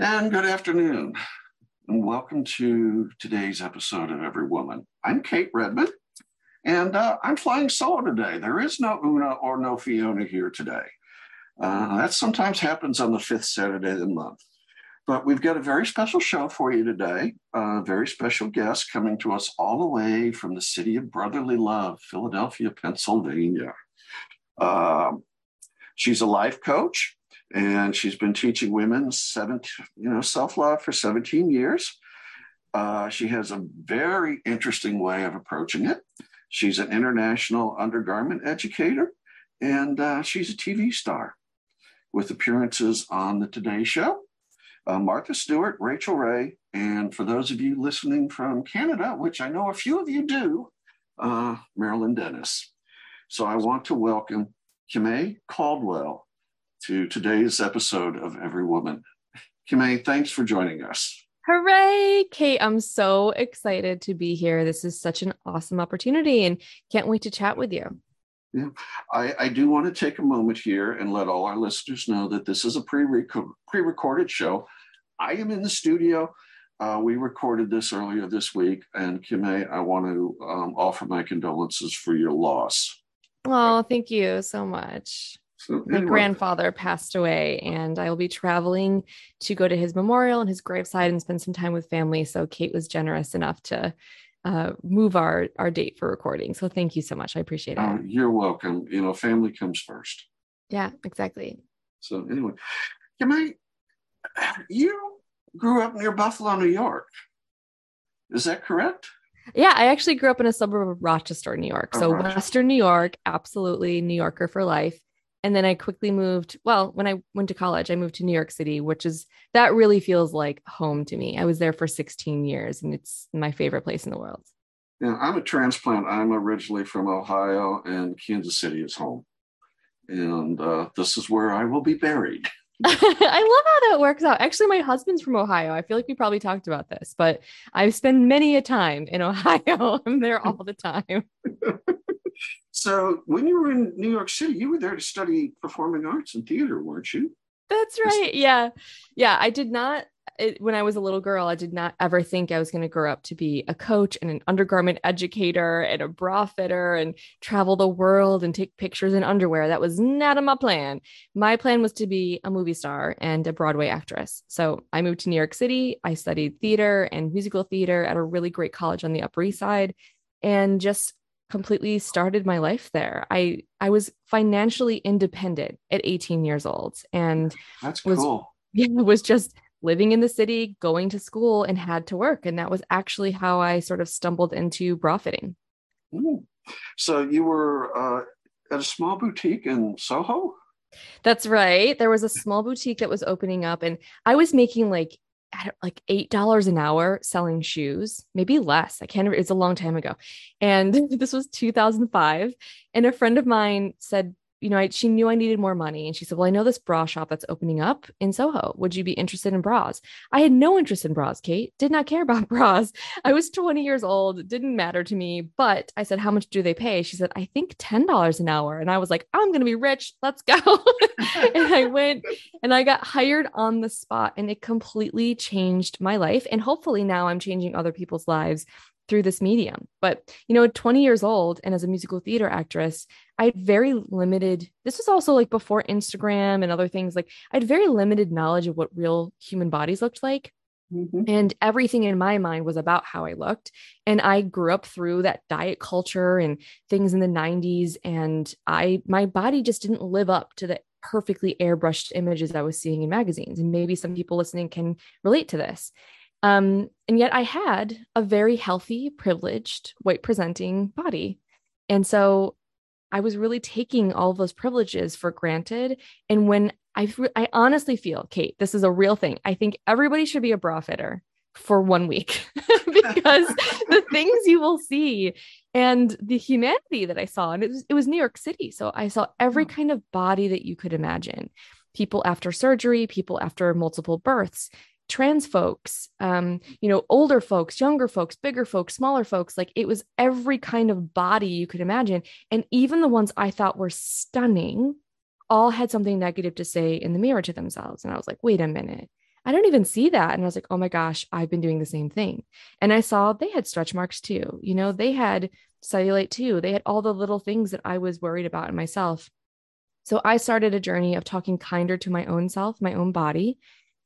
And good afternoon, and welcome to today's episode of Every Woman. I'm Kate Redmond, and uh, I'm flying solo today. There is no Una or no Fiona here today. Uh, that sometimes happens on the fifth Saturday of the month. But we've got a very special show for you today. A very special guest coming to us all the way from the city of brotherly love, Philadelphia, Pennsylvania. Um, she's a life coach and she's been teaching women seven, you know, self-love for 17 years. Uh, she has a very interesting way of approaching it. She's an international undergarment educator, and uh, she's a TV star with appearances on the Today Show, uh, Martha Stewart, Rachael Ray, and for those of you listening from Canada, which I know a few of you do, uh, Marilyn Denis. So I want to welcome Kimmay Caldwell to today's episode of Every Woman. Kimmay, thanks for joining us. Hooray, Kate. I'm so excited to be here. This is such an awesome opportunity and can't wait to chat with you. Yeah, I, I do want to take a moment here and let all our listeners know that this is a pre recorded show. I am in the studio. Uh, we recorded this earlier this week, and Kimmay, I want to um, offer my condolences for your loss. Oh, thank you so much. So, My grandfather passed away, and I will be traveling to go to his memorial and his graveside and spend some time with family. So Kate was generous enough to uh, move our our date for recording. So thank you so much. I appreciate it. Uh, you're welcome. You know, family comes first. Yeah, exactly. So anyway, can I? You grew up near Buffalo, New York. Is that correct? Yeah, I actually grew up in a suburb of Rochester, New York. Oh, so Rochester. Western New York, absolutely New Yorker for life and then I quickly moved. Well, when I went to college, I moved to New York City, which is that really feels like home to me. I was there for 16 years and it's my favorite place in the world. Yeah, I'm a transplant. I'm originally from Ohio and Kansas City is home. And uh, this is where I will be buried. I love how that works out. Actually, my husband's from Ohio. I feel like we probably talked about this, but I've spent many a time in Ohio. I'm there all the time. So when you were in New York City, you were there to study performing arts and theater, weren't you? That's right. Yeah. Yeah. I did not, it, when I was a little girl, I did not ever think I was going to grow up to be a coach and an undergarment educator and a bra fitter and travel the world and take pictures in underwear. That was not in my plan. My plan was to be a movie star and a Broadway actress. So I moved to New York City. I studied theater and musical theater at a really great college on the Upper East Side and just completely started my life there. I I was financially independent at 18 years old and that's was, cool. Yeah, was just living in the city, going to school and had to work and that was actually how I sort of stumbled into bra fitting. Mm. So you were uh, at a small boutique in Soho? That's right. There was a small boutique that was opening up and I was making like like eight dollars an hour selling shoes, maybe less. I can't remember. It's a long time ago, and this was 2005. And a friend of mine said, you know, I, she knew I needed more money. And she said, Well, I know this bra shop that's opening up in Soho. Would you be interested in bras? I had no interest in bras, Kate. Did not care about bras. I was 20 years old. Didn't matter to me. But I said, How much do they pay? She said, I think $10 an hour. And I was like, I'm going to be rich. Let's go. and I went and I got hired on the spot. And it completely changed my life. And hopefully now I'm changing other people's lives through this medium. But, you know, 20 years old and as a musical theater actress, I had very limited, this was also like before Instagram and other things. Like I had very limited knowledge of what real human bodies looked like. Mm-hmm. And everything in my mind was about how I looked. And I grew up through that diet culture and things in the 90s. And I, my body just didn't live up to the perfectly airbrushed images I was seeing in magazines. And maybe some people listening can relate to this. Um, and yet I had a very healthy, privileged, white presenting body. And so I was really taking all those privileges for granted. And when I, I honestly feel, Kate, this is a real thing. I think everybody should be a bra fitter for one week because the things you will see and the humanity that I saw, and it was, it was New York City. So I saw every kind of body that you could imagine people after surgery, people after multiple births, trans folks, um, you know, older folks, younger folks, bigger folks, smaller folks. Like it was every kind of body you could imagine. And even the ones I thought were stunning all had something negative to say in the mirror to themselves. And I was like, wait a minute. I don't even see that. And I was like, oh my gosh, I've been doing the same thing. And I saw they had stretch marks too. You know, they had cellulite too. They had all the little things that I was worried about in myself. So I started a journey of talking kinder to my own self, my own body.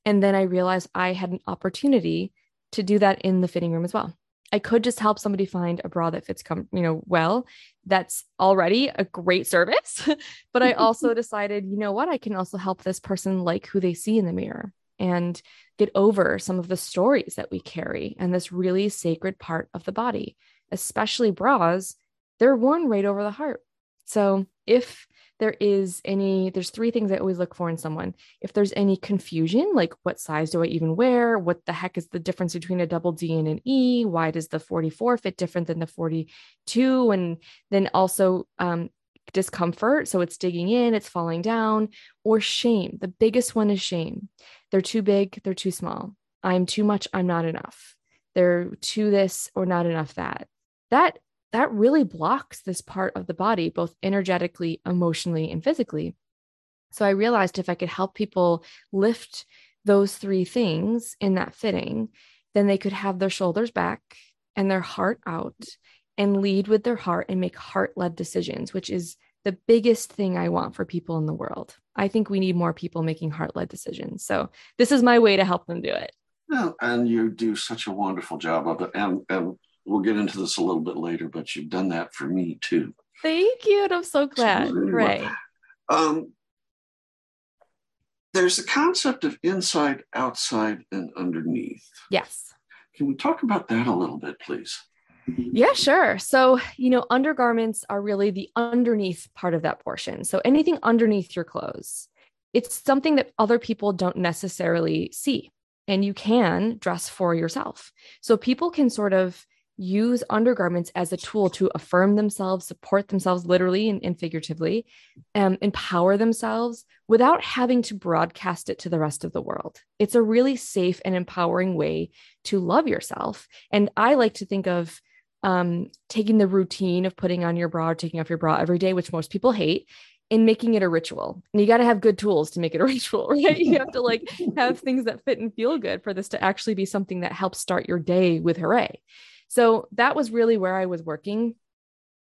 And then I realized I had an opportunity to do that in the fitting room as well. I could just help somebody find a bra that fits come, you know, well. That's already a great service. but I also decided, you know what, I can also help this person like who they see in the mirror and get over some of the stories that we carry and this really sacred part of the body, especially bras. They're worn right over the heart. So if there is any, there's three things I always look for in someone. If there's any confusion, like what size do I even wear? What the heck is the difference between a double D and an E? Why does the 44 fit different than the 42? And then also um, discomfort. So it's digging in, it's falling down, or shame. The biggest one is shame. They're too big, they're too small. I'm too much, I'm not enough. They're too this or not enough that. That that really blocks this part of the body, both energetically, emotionally, and physically. So I realized if I could help people lift those three things in that fitting, then they could have their shoulders back and their heart out and lead with their heart and make heart led decisions, which is the biggest thing I want for people in the world. I think we need more people making heart led decisions. So this is my way to help them do it. Well, and you do such a wonderful job of it. And, and we'll get into this a little bit later, but you've done that for me too. Thank you. And I'm so glad. So anyway, right. Um, there's the concept of inside, outside, and underneath. Yes. Can we talk about that a little bit, please? Yeah, sure. So, you know, undergarments are really the underneath part of that portion. So, anything underneath your clothes, it's something that other people don't necessarily see. And you can dress for yourself. So, people can sort of use undergarments as a tool to affirm themselves, support themselves literally and, and figuratively, um, empower themselves without having to broadcast it to the rest of the world. It's a really safe and empowering way to love yourself. And I like to think of um, taking the routine of putting on your bra or taking off your bra every day, which most people hate, and making it a ritual. And you got to have good tools to make it a ritual, right? You have to like have things that fit and feel good for this to actually be something that helps start your day with hooray. So that was really where I was working.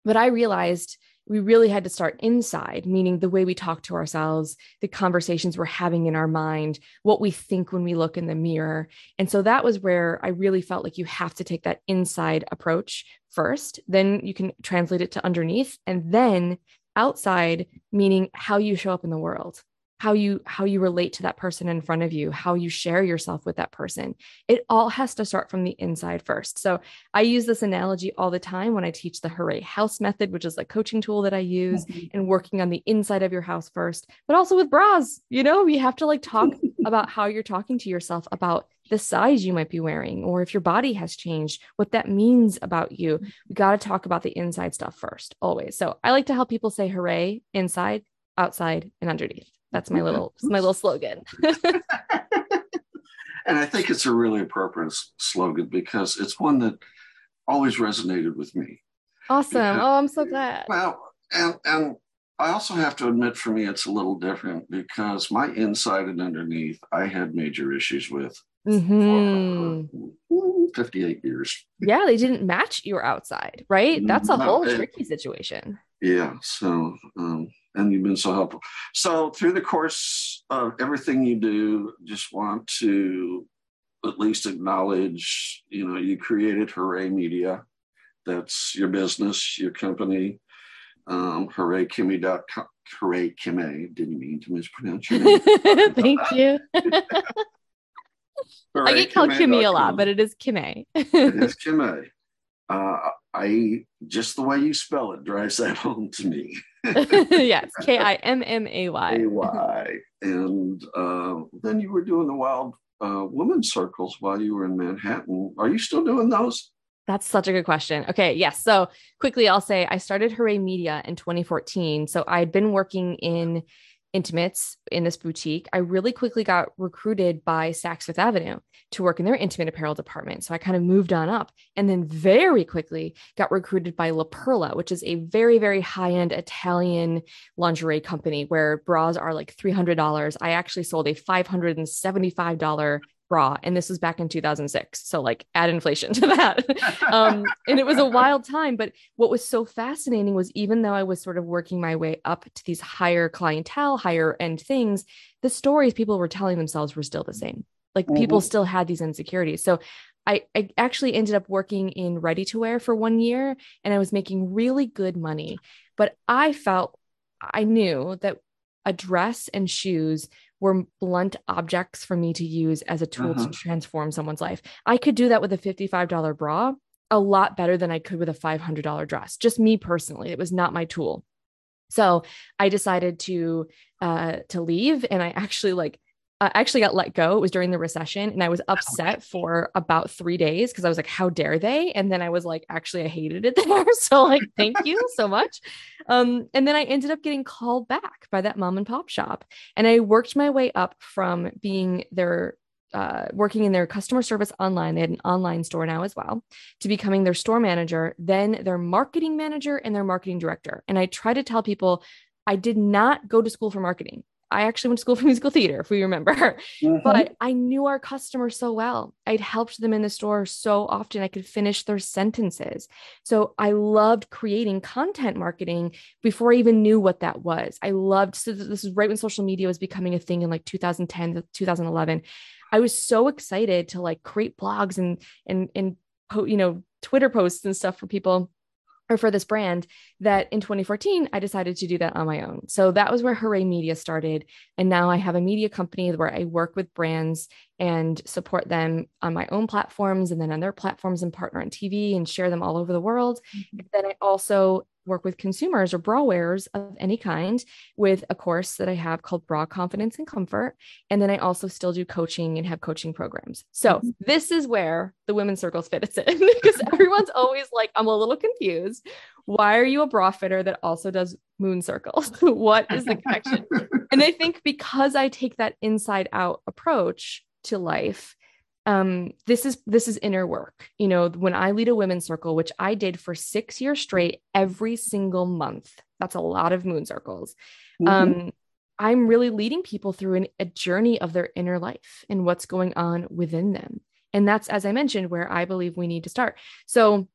But I realized we really had to start inside, meaning the way we talk to ourselves, the conversations we're having in our mind, what we think when we look in the mirror. And so that was where I really felt like you have to take that inside approach first. Then you can translate it to underneath, and then outside, meaning how you show up in the world how you how you relate to that person in front of you how you share yourself with that person. It all has to start from the inside first. So i use this analogy all the time when i teach the hooray house method which is a coaching tool that i use mm-hmm. and working on the inside of your house first but also with bras. You know you have to like talk about how you're talking to yourself about the size you might be wearing or if your body has changed what that means about you. We got to talk about the inside stuff first always. So i like to help people say hooray inside outside and underneath that's my little my little slogan. and I think it's a really appropriate slogan because it's one that always resonated with me. Awesome. Because, oh, I'm so glad. Well, and and I also have to admit for me it's a little different because my inside and underneath I had major issues with mm-hmm. for 58 years. Yeah, they didn't match your outside, right? That's a no, whole tricky situation. Yeah. So um and you've been so helpful. So through the course of everything you do, just want to at least acknowledge, you know, you created Hooray Media. That's your business, your company. Um, HoorayKimmy.com. Hooray Kimmy. Didn't mean to mispronounce your name. Thank you. I get called Kimmy a lot, but it is Kimmay. it is Kimmay. Uh, I just the way you spell it drives that home to me. yes, K I M M A Y. A Y. And uh, then you were doing the wild uh, women circles while you were in Manhattan. Are you still doing those? That's such a good question. Okay, yes. So quickly, I'll say I started Hooray Media in 2014. So I had been working in intimates in this boutique, I really quickly got recruited by Saks Fifth Avenue to work in their intimate apparel department. So I kind of moved on up and then very quickly got recruited by La Perla, which is a very, very high end Italian lingerie company where bras are like $300. I actually sold a $575 bra and this was back in 2006 so like add inflation to that um, and it was a wild time but what was so fascinating was even though i was sort of working my way up to these higher clientele higher end things the stories people were telling themselves were still the same like mm-hmm. people still had these insecurities so I, I actually ended up working in ready to wear for one year and I was making really good money. But I felt I knew that a dress and shoes were blunt objects for me to use as a tool uh-huh. to transform someone's life. I could do that with a $55 bra a lot better than I could with a $500 dress, just me personally. It was not my tool. So I decided to uh, to leave, and I actually like I actually got let go. It was during the recession, and I was upset for about three days because I was like, "How dare they?" And then I was like, "Actually, I hated it there." So like, thank you so much. Um, and then I ended up getting called back by that mom and pop shop, and I worked my way up from being their uh, working in their customer service online. They had an online store now as well, to becoming their store manager, then their marketing manager and their marketing director. And I try to tell people I did not go to school for marketing. I actually went to school for musical theater, if we remember. Mm-hmm. But I knew our customers so well. I'd helped them in the store so often. I could finish their sentences. So I loved creating content marketing before I even knew what that was. I loved, so this is right when social media was becoming a thing in like 2010 to 2011. I was so excited to like create blogs and, and, and, you know, Twitter posts and stuff for people or for this brand that in 2014 I decided to do that on my own. So that was where Hooray Media started and now I have a media company where I work with brands and support them on my own platforms and then on their platforms and partner on TV and share them all over the world. Mm-hmm. Then I also work with consumers or bra wearers of any kind with a course that I have called Bra Confidence and Comfort. And then I also still do coaching and have coaching programs. So mm-hmm. this is where the women's circles fit us in because everyone's always like, I'm a little confused. Why are you a bra fitter that also does moon circles? what is the connection? and I think because I take that inside out approach to life, um, this is this is inner work. You know, when I lead a women's circle, which I did for six years straight, every single month. That's a lot of moon circles. Mm-hmm. Um, I'm really leading people through an, a journey of their inner life and what's going on within them. And that's, as I mentioned, where I believe we need to start. So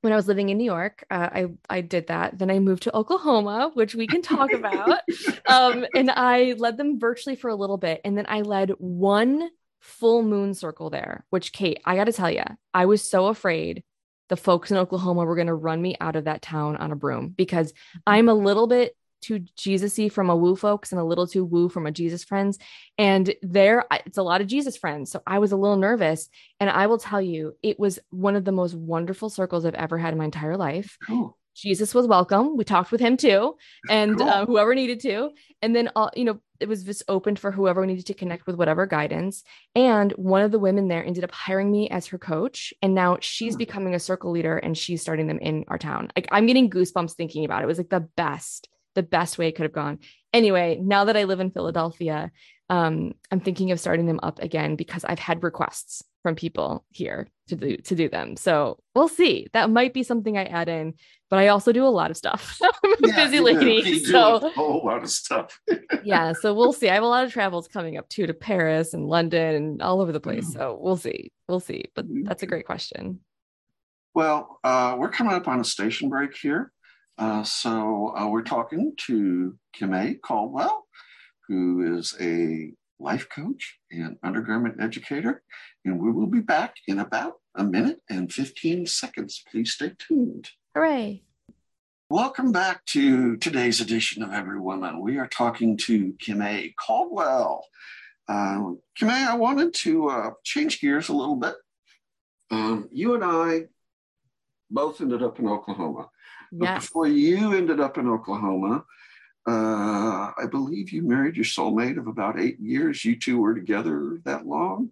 when I was living in New York, uh, I I did that. Then I moved to Oklahoma, which we can talk about. Um, and I led them virtually for a little bit, and then I led one full moon circle there, which Kate, I got to tell you, I was so afraid the folks in Oklahoma were going to run me out of that town on a broom because mm-hmm. I'm a little bit too Jesusy from a woo folks and a little too woo from a Jesus friends. And there, it's a lot of Jesus friends. So I was a little nervous. And I will tell you, it was one of the most wonderful circles I've ever had in my entire life. Cool. Jesus was welcome. We talked with him too, and cool. uh, whoever needed to. And then, all you know, it was just open for whoever needed to connect with whatever guidance. And one of the women there ended up hiring me as her coach, and now she's hmm. becoming a circle leader, and she's starting them in our town. Like I'm getting goosebumps thinking about it. It was like the best, the best way it could have gone. Anyway, now that I live in Philadelphia, um, I'm thinking of starting them up again because I've had requests from people here to do to do them. So we'll see. That might be something I add in, but I also do a lot of stuff. I'm a yeah, busy lady. so a whole lot of stuff. yeah. So we'll see. I have a lot of travels coming up too to Paris and London and all over the place. Mm. So we'll see. We'll see. But mm-hmm. that's a great question. Well, uh, we're coming up on a station break here. Uh, so uh, we're talking to Kimmay Caldwell, who is a life coach and undergarment educator. And we will be back in about a minute and 15 seconds. Please stay tuned. Hooray. Welcome back to today's edition of Every Woman. We are talking to Kimmay Caldwell. Uh, Kimmay, I wanted to uh, change gears a little bit. Um, you and I both ended up in Oklahoma. Yes. Before you ended up in Oklahoma, uh, I believe you married your soulmate of about eight years. You two were together that long?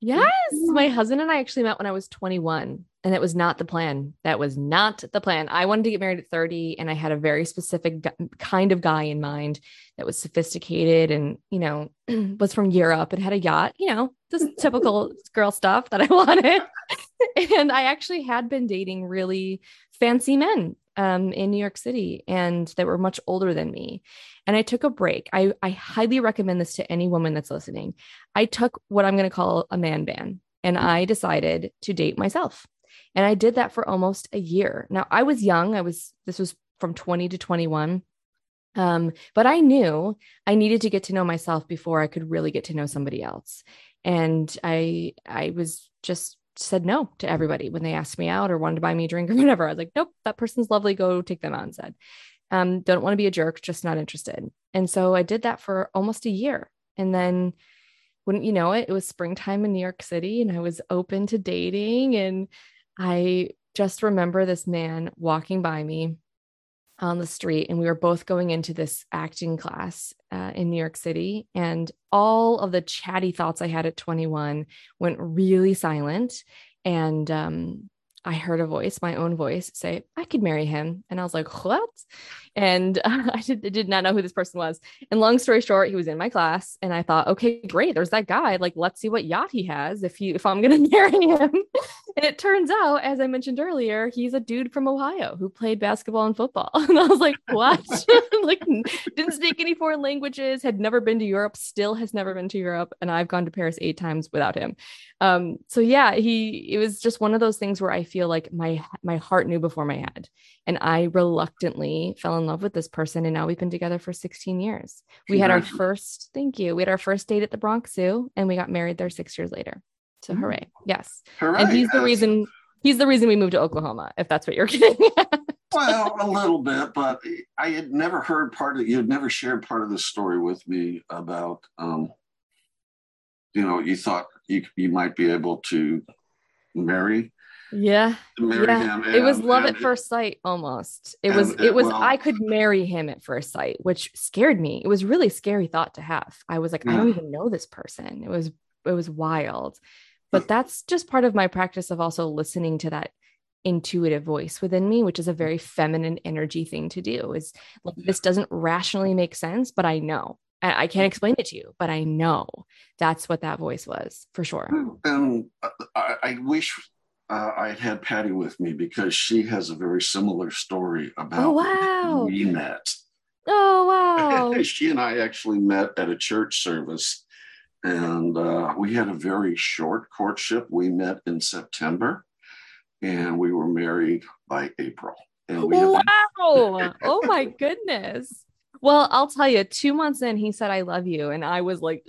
Yes. My husband and I actually met when I was 21, and it was not the plan. That was not the plan. I wanted to get married at 30, and I had a very specific kind of guy in mind that was sophisticated and, you know, was from Europe and had a yacht, you know, this typical girl stuff that I wanted. and I actually had been dating really fancy men um, in New York City and that were much older than me. And I took a break. I, I highly recommend this to any woman that's listening. I took what I'm going to call a man ban and I decided to date myself. And I did that for almost a year. Now, I was young. I was, this was from 20 to 21. Um, but I knew I needed to get to know myself before I could really get to know somebody else. And I, I was just said no to everybody when they asked me out or wanted to buy me a drink or whatever. I was like, nope, that person's lovely. Go take them out instead. Um, don't want to be a jerk, just not interested. And so I did that for almost a year. And then wouldn't you know it, it was springtime in New York City and I was open to dating. And I just remember this man walking by me on the street and we were both going into this acting class uh, in New York City and all of the chatty thoughts I had at 21 went really silent and um, I heard a voice, my own voice, say, I could marry him. And I was like, what? And uh, I, did, did, not know who this person was. And long story short, he was in my class. And I thought, okay, great. There's that guy. Like, let's see what yacht he has if he if I'm gonna marry him. and it turns out, as I mentioned earlier, he's a dude from Ohio who played basketball and football. And I was like, what? like didn't speak any foreign languages, had never been to Europe, still has never been to Europe. And I've gone to Paris eight times without him. Um, so yeah, he it was just one of those things where I feel like my my heart knew before my head. And I reluctantly fell in love with this person. And now we've been together for 16 years. We had our first, thank you. We had our first date at the Bronx Zoo and we got married there six years later. So mm-hmm. hooray. Yes. Hooray. And he's the reason he's the reason we moved to Oklahoma, if that's what you're getting at. well, a little bit, but I had never heard part of you had never shared part of the story with me about um, you know, you thought you you might be able to marry yeah. Yeah. it was love at first sight almost. It and, was it was well, i could marry him at first sight which scared me. It was really scary thought to have. I was like yeah. i don't even know this person. It was it was wild. But that's just part of my practice of also listening to that intuitive voice within me which is a very feminine energy thing to do is like this doesn't rationally make sense but i know. I can't explain it to you, but I know that's what that voice was for sure. And uh, I, I wish uh, I had Patty with me because she has a very similar story about oh, wow. we met. Oh wow! she and I actually met at a church service, and uh, we had a very short courtship. We met in September, and we were married by April. And we wow! oh my goodness! Well, I'll tell you, two months in, he said, I love you. And I was like,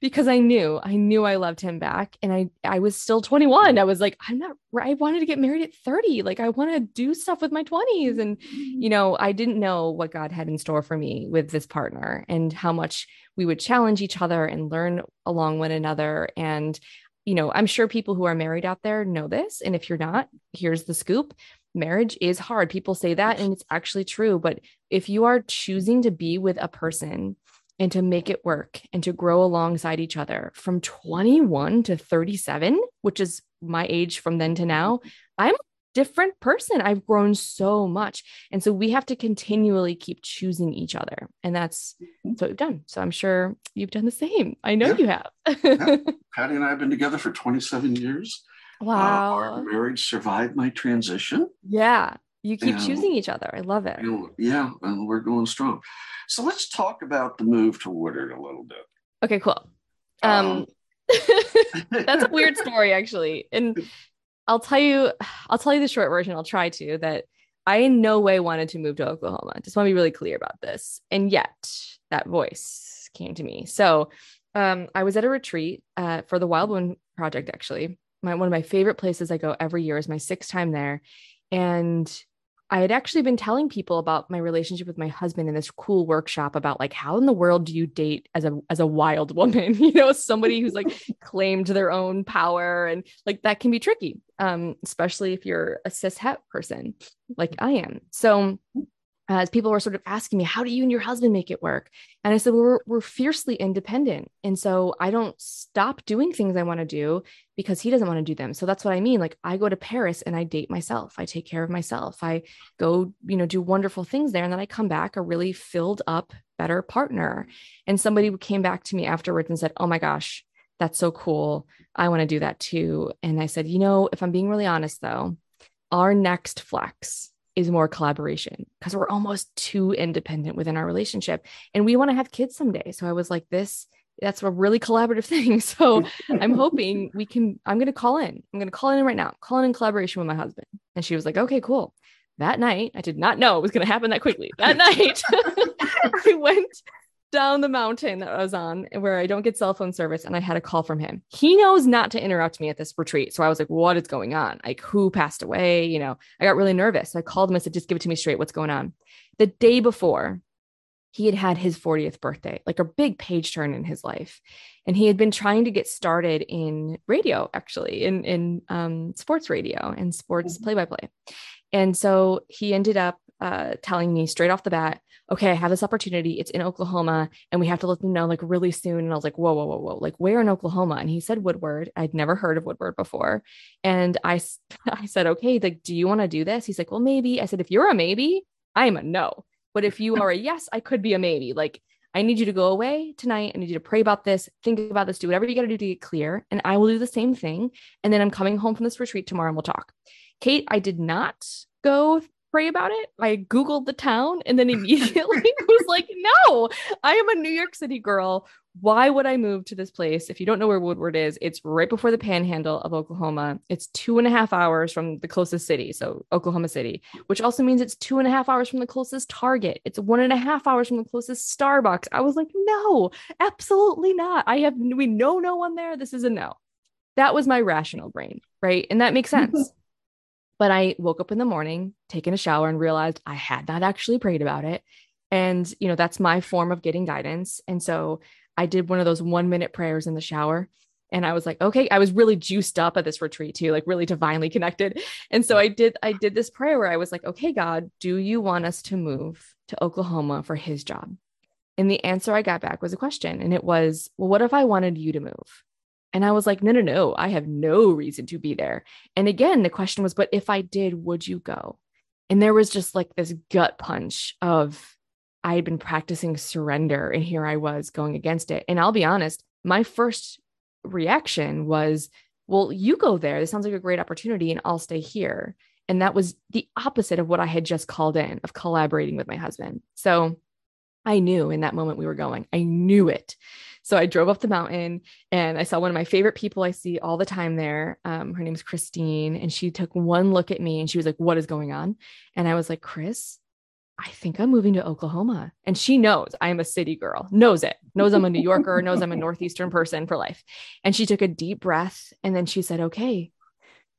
because I knew, I knew I loved him back. And I, I was still 21. Mm-hmm. I was like, I'm not, I wanted to get married at 30. Like, I want to do stuff with my 20s. And, mm-hmm. you know, I didn't know what God had in store for me with this partner and how much we would challenge each other and learn along one another. And, you know, I'm sure people who are married out there know this. And if you're not, here's the scoop marriage is hard. People say that, and it's actually true. But if you are choosing to be with a person and to make it work and to grow alongside each other from 21 to 37, which is my age from then to now, I'm a different person. I've grown so much. And so we have to continually keep choosing each other. And that's, that's what we've done. So I'm sure you've done the same. I know yeah. you have. yeah. Patty and I have been together for 27 years. Wow. Uh, our marriage survived my transition. Yeah. You keep and, choosing each other. I love it. yeah. And we're going strong. So let's talk about the move to Woodward a little bit. Okay, cool. Um, um that's a weird story actually. And I'll tell you, I'll tell you the short version. I'll try to that I in no way wanted to move to Oklahoma. Just want to be really clear about this. And yet that voice came to me. So um, I was at a retreat uh, for the Wild Woman Project, actually, my one of my favorite places I go every year is my sixth time there. And I had actually been telling people about my relationship with my husband in this cool workshop about like how in the world do you date as a as a wild woman, you know, somebody who's like claimed their own power and like that can be tricky, um, especially if you're a cis het person like I am. So Uh, as people were sort of asking me, how do you and your husband make it work? And I said, well, we're, we're fiercely independent. And so I don't stop doing things I want to do because he doesn't want to do them. So that's what I mean. Like I go to Paris and I date myself. I take care of myself. I go, you know, do wonderful things there. And then I come back a really filled up, better partner. And somebody came back to me afterwards and said, oh my gosh, that's so cool. I want to do that too. And I said, you know, if I'm being really honest though, our next flex is more collaboration because we're almost too independent within our relationship and we want to have kids someday. So I was like, this, that's a really collaborative thing. So I'm hoping we can, I'm going to call in. I'm going to call in right now, call in in collaboration with my husband. And she was like, okay, cool. That night, I did not know it was going to happen that quickly. That night, I went down the mountain that I was on where I don't get cell phone service and I had a call from him. He knows not to interrupt me at this retreat. So I was like, what is going on? Like who passed away? You know, I got really nervous. So I called him and said, just give it to me straight. What's going on? The day before, he had had his 40th birthday, like a big page turn in his life. And he had been trying to get started in radio, actually, in, in um, sports radio and sports play by play. And so he ended up uh, telling me straight off the bat, okay, I have this opportunity. It's in Oklahoma and we have to let them know like really soon. And I was like, whoa, whoa, whoa, whoa, like where in Oklahoma? And he said Woodward. I'd never heard of Woodward before. And I, I said, okay, like, do you want to do this? He's like, well, maybe. I said, if you're a maybe, I'm a no. But if you are a yes, I could be a maybe. Like, I need you to go away tonight. I need you to pray about this, think about this, do whatever you got to do to get clear. And I will do the same thing. And then I'm coming home from this retreat tomorrow and we'll talk. Kate, I did not go pray about it. I Googled the town and then immediately was like, no, I am a New York City girl. Why would I move to this place? If you don't know where Woodward is, it's right before the panhandle of Oklahoma. It's two and a half hours from the closest city. So, Oklahoma City, which also means it's two and a half hours from the closest Target. It's one and a half hours from the closest Starbucks. I was like, no, absolutely not. I have, we know no one there. This is a no. That was my rational brain. Right. And that makes sense. But I woke up in the morning, taken a shower, and realized I had not actually prayed about it. And, you know, that's my form of getting guidance. And so I did one of those one minute prayers in the shower. And I was like, okay, I was really juiced up at this retreat too, like really divinely connected. And so I did, I did this prayer where I was like, okay, God, do you want us to move to Oklahoma for his job? And the answer I got back was a question. And it was, well, what if I wanted you to move? And I was like, no, no, no, I have no reason to be there. And again, the question was, but if I did, would you go? And there was just like this gut punch of I had been practicing surrender and here I was going against it. And I'll be honest, my first reaction was, well, you go there. This sounds like a great opportunity and I'll stay here. And that was the opposite of what I had just called in of collaborating with my husband. So I knew in that moment we were going. I knew it. So I drove up the mountain and I saw one of my favorite people I see all the time there. Um, her name's Christine. And she took one look at me and she was like, What is going on? And I was like, Chris, I think I'm moving to Oklahoma. And she knows I am a city girl, knows it, knows I'm a New Yorker, knows I'm a Northeastern person for life. And she took a deep breath and then she said, Okay,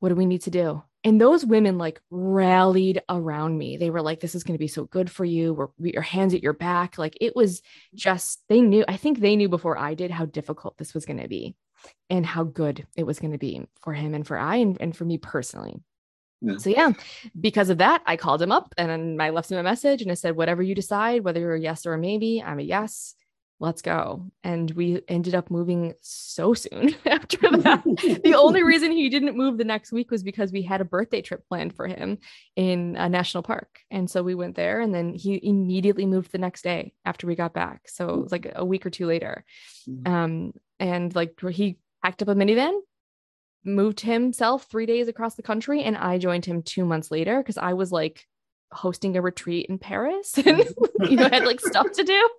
what do we need to do? And those women like rallied around me. They were like, this is going to be so good for you. We're, we, your hands at your back. Like it was mm-hmm. just, they knew, I think they knew before I did how difficult this was going to be and how good it was going to be for him and for I and, and for me personally. Yeah. So yeah, because of that, I called him up and I left him a message and I said, whatever you decide, whether you're a yes or a maybe, I'm a yes let's go. And we ended up moving so soon after that. the only reason he didn't move the next week was because we had a birthday trip planned for him in a national park. And so we went there and then he immediately moved the next day after we got back. So it was like a week or two later. Mm-hmm. Um, and like he packed up a minivan, moved himself three days across the country, and I joined him two months later because I was like hosting a retreat in Paris and you know I had like stuff to do.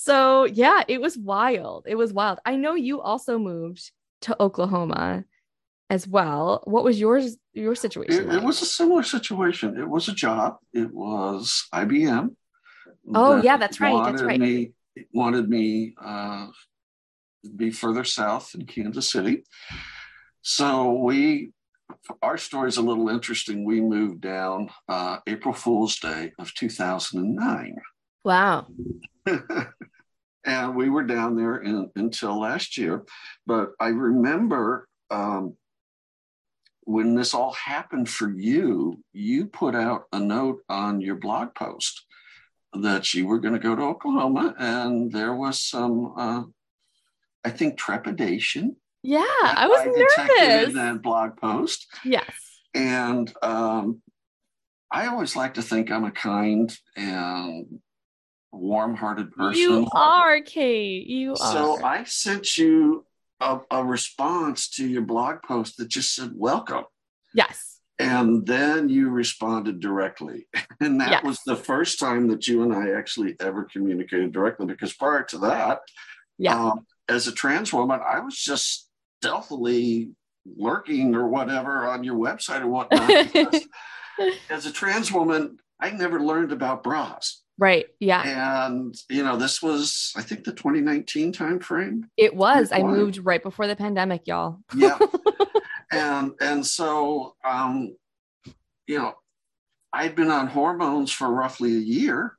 So yeah, it was wild. It was wild. I know you also moved to Oklahoma as well. What was yours your situation? It, like? it was a similar situation. It was a job. It was IBM. Oh that yeah, that's right. That's right. Me, wanted me uh, to be further south in Kansas City. So we our story is a little interesting. We moved down uh, April Fool's Day of 2009. Wow. and we were down there in, until last year. But I remember um, when this all happened for you, you put out a note on your blog post that you were going to go to Oklahoma, and there was some, uh, I think, trepidation. Yeah, I was I nervous. In that blog post, yes. and um, I always like to think I'm a kind and warm-hearted person. You are, Kate. You are. So I sent you a, a response to your blog post that just said "Welcome." yes. And then you responded directly. And that Yes. was the first time that you and I actually ever communicated directly because prior to that, Yeah. um, as a trans woman, I was just stealthily lurking or whatever on your website or whatnot. as a trans woman, I never learned about bras. Right. Yeah. And, you know, this was, I think, the 2019 timeframe. It was. I moved right before the pandemic, y'all. yeah and and so um you know i'd been on hormones for roughly a year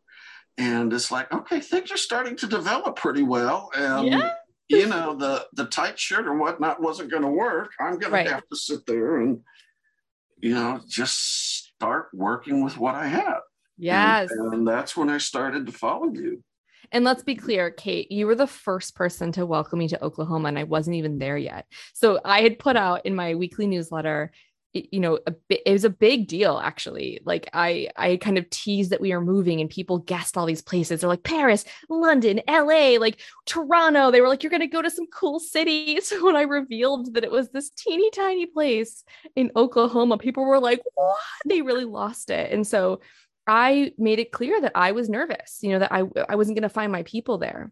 and it's like okay things are starting to develop pretty well and Yeah. you know the the tight shirt or whatnot wasn't going to work i'm Right. to have to sit there and you know just start working with what i had Yes. and, and that's when i started to follow you And let's be clear, Kate, you were the first person to welcome me to Oklahoma, and I wasn't even there yet. So I had put out in my weekly newsletter, you know, it was a big deal actually. Like I, I kind of teased that we are moving, and people guessed all these places. They're like Paris, London, L.A., like Toronto. They were like, "You're going to go to some cool cities." So when I revealed that it was this teeny tiny place in Oklahoma, people were like, "What?" They really lost it, and so. I made it clear that I was nervous, you know, that I I wasn't going to find my people there.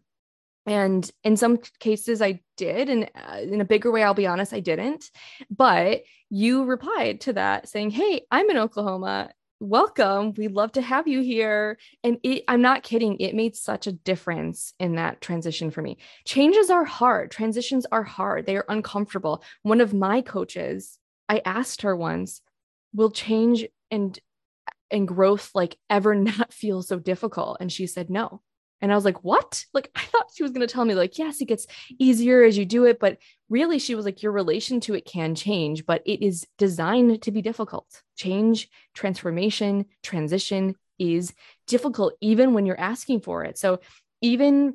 And in some cases I did and uh, in a bigger way I'll be honest I didn't. But you replied to that saying, "Hey, I'm in Oklahoma. Welcome. We'd love to have you here." And it, I'm not kidding, it made such a difference in that transition for me. Changes are hard. Transitions are hard. They are uncomfortable. One of my coaches, I asked her once, "Will change and and growth like ever not feel so difficult and she said no and i was like what like i thought she was going to tell me like yes it gets easier as you do it but really she was like your relation to it can change but it is designed to be difficult change transformation transition is difficult even when you're asking for it so even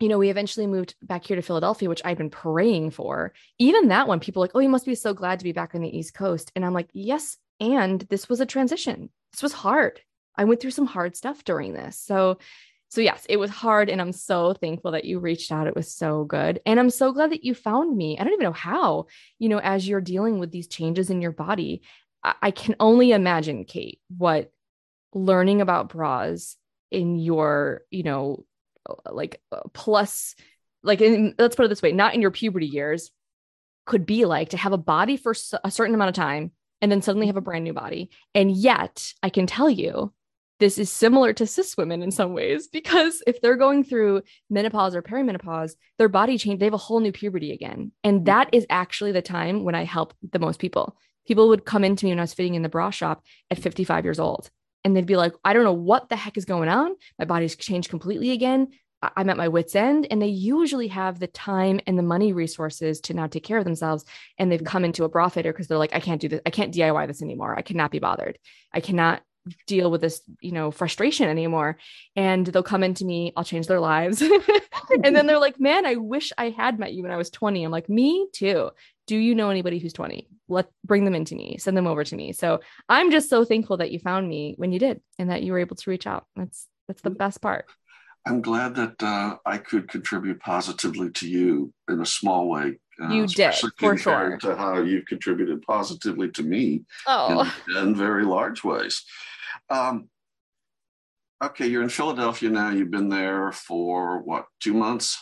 you know, we eventually moved back here to Philadelphia, which I'd been praying for. Even that one, people like, oh, you must be so glad to be back on the East Coast. And I'm like, yes. And this was a transition. This was hard. I went through some hard stuff during this. So, so yes, it was hard. And I'm so thankful that you reached out. It was so good. And I'm so glad that you found me. I don't even know how, you know, as you're dealing with these changes in your body, I, I can only imagine, Kate, what learning about bras in your, you know, like uh, plus like in, let's put it this way not in your puberty years could be like to have a body for a certain amount of time and then suddenly have a brand new body and yet i can tell you this is similar to cis women in some ways because if they're going through menopause or perimenopause their body change they have a whole new puberty again and mm-hmm. that is actually the time when i help the most people people would come into me when i was fitting in the bra shop at 55 years old and they'd be like, I don't know what the heck is going on. My body's changed completely again. I'm at my wits' end. And they usually have the time and the money resources to now take care of themselves. And they've mm-hmm. come into a bra fitter because they're like, I can't do this. I can't DIY this anymore. I cannot be bothered. I cannot deal with this, you know, frustration anymore. And they'll come into me, I'll change their lives. and then they're like, man, I wish I had met you when I was 20. I'm like, me too. Do you know anybody who's 20? Let bring them into me, send them over to me. So I'm just so thankful that you found me when you did and that you were able to reach out. That's that's the mm. best part. I'm glad that uh, I could contribute positively to you in a small way. Uh, You did, for compared To how you've contributed positively to me Oh, in, in very large ways. Um, okay, you're in Philadelphia now. You've been there for what, two months?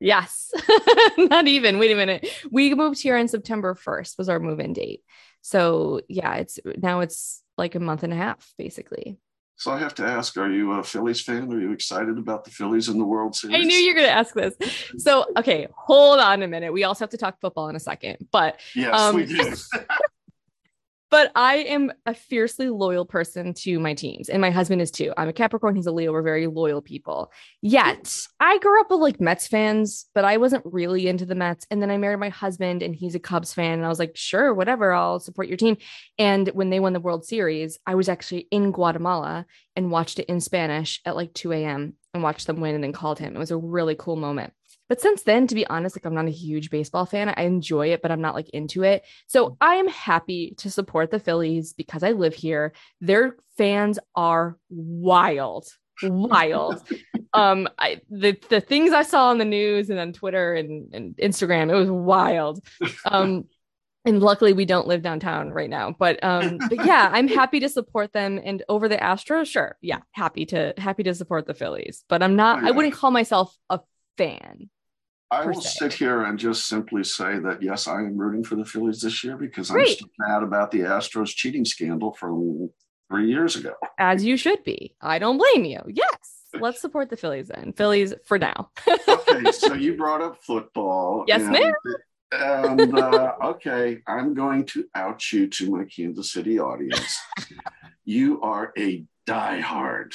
yes. Not even. Wait a minute. We moved here on September 1st was our move-in date. So yeah, it's now it's like a month and a half, basically. So I have to ask, are you a Phillies fan? Are you excited about the Phillies in the World Series? I knew you were gonna ask this. So okay, hold on a minute. We also have to talk football in a second. But Yes, um, we do. but I am a fiercely loyal person to my teams, and my husband is too. I'm a Capricorn, he's a Leo. We're very loyal people. Yet I grew up with like Mets fans, but I wasn't really into the Mets. And then I married my husband, and he's a Cubs fan. And I was like, sure, whatever, I'll support your team. And when they won the World Series, I was actually in Guatemala and watched it in Spanish at like 2 a.m. and watched them win and then called him. It was a really cool moment. But since then, to be honest, like I'm not a huge baseball fan. I enjoy it, but I'm not like into it. So I am happy to support the Phillies because I live here. Their fans are wild, wild. um, I the the things I saw on the news and on Twitter and, and Instagram, it was wild. Um, and luckily we don't live downtown right now but um but yeah i'm happy to support them and over the astros sure yeah happy to happy to support the phillies but i'm not i wouldn't call myself a fan I will se. sit here and just simply say that yes, I am rooting for the Phillies this year because Great. I'm still mad about the Astros cheating scandal from three years ago. As you should be. I don't blame you. Yes. Let's support the Phillies then. Phillies for now. okay, so you brought up football. Yes, and, ma'am. And uh, okay, I'm going to out you to my Kansas City audience. you are a diehard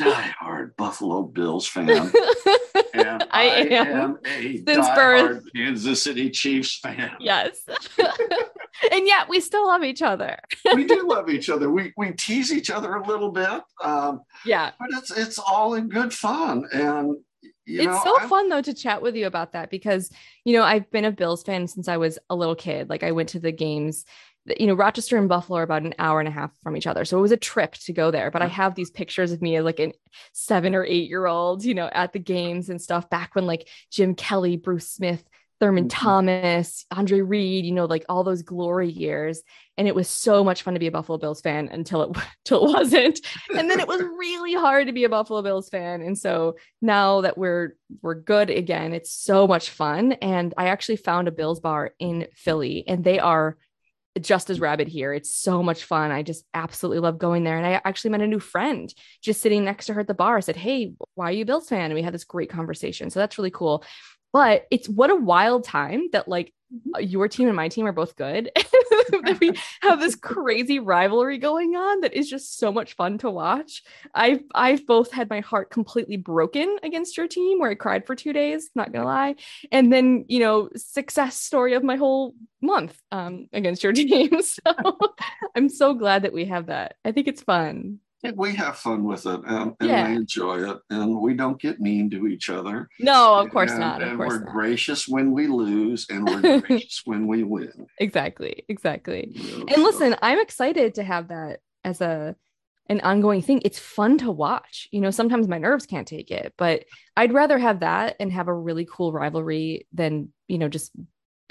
diehard Buffalo Bills fan. and I, I am, am, a since birth Kansas City Chiefs fan. Yes. and yet we still love each other. we do love each other. We we tease each other a little bit. Um, yeah. But it's it's all in good fun. And it's know, so I'm... fun though to chat with you about that because you know I've been a Bills fan since I was a little kid. Like I went to the games you know, Rochester and Buffalo are about an hour and a half from each other. So it was a trip to go there. But I have these pictures of me as like a seven or eight year old, you know, at the games and stuff back when like Jim Kelly, Bruce Smith, Thurman mm-hmm. Thomas, Andre Reed, you know, like all those glory years. And it was so much fun to be a Buffalo Bills fan until it until it wasn't. And then it was really hard to be a Buffalo Bills fan. And so now that we're we're good again, it's so much fun. And I actually found a Bills bar in Philly and they are just as rabid here. It's so much fun. I just absolutely love going there. And I actually met a new friend just sitting next to her at the bar. I said, Hey, why are you Bills fan? And we had this great conversation. So that's really cool. But it's what a wild time that like your team and my team are both good. we have this crazy rivalry going on that is just so much fun to watch. I've I've both had my heart completely broken against your team where I cried for two days, not gonna lie. And then, you know, success story of my whole month um, against your team. So I'm so glad that we have that. I think it's fun we have fun with it and, and yeah. I enjoy it and we don't get mean to each other. No, of course and, not. Of and course we're not. gracious when we lose and we're gracious when we win. Exactly. Exactly. You know, and so. listen, I'm excited to have that as a an ongoing thing. It's fun to watch. You know, sometimes my nerves can't take it, but I'd rather have that and have a really cool rivalry than, you know, just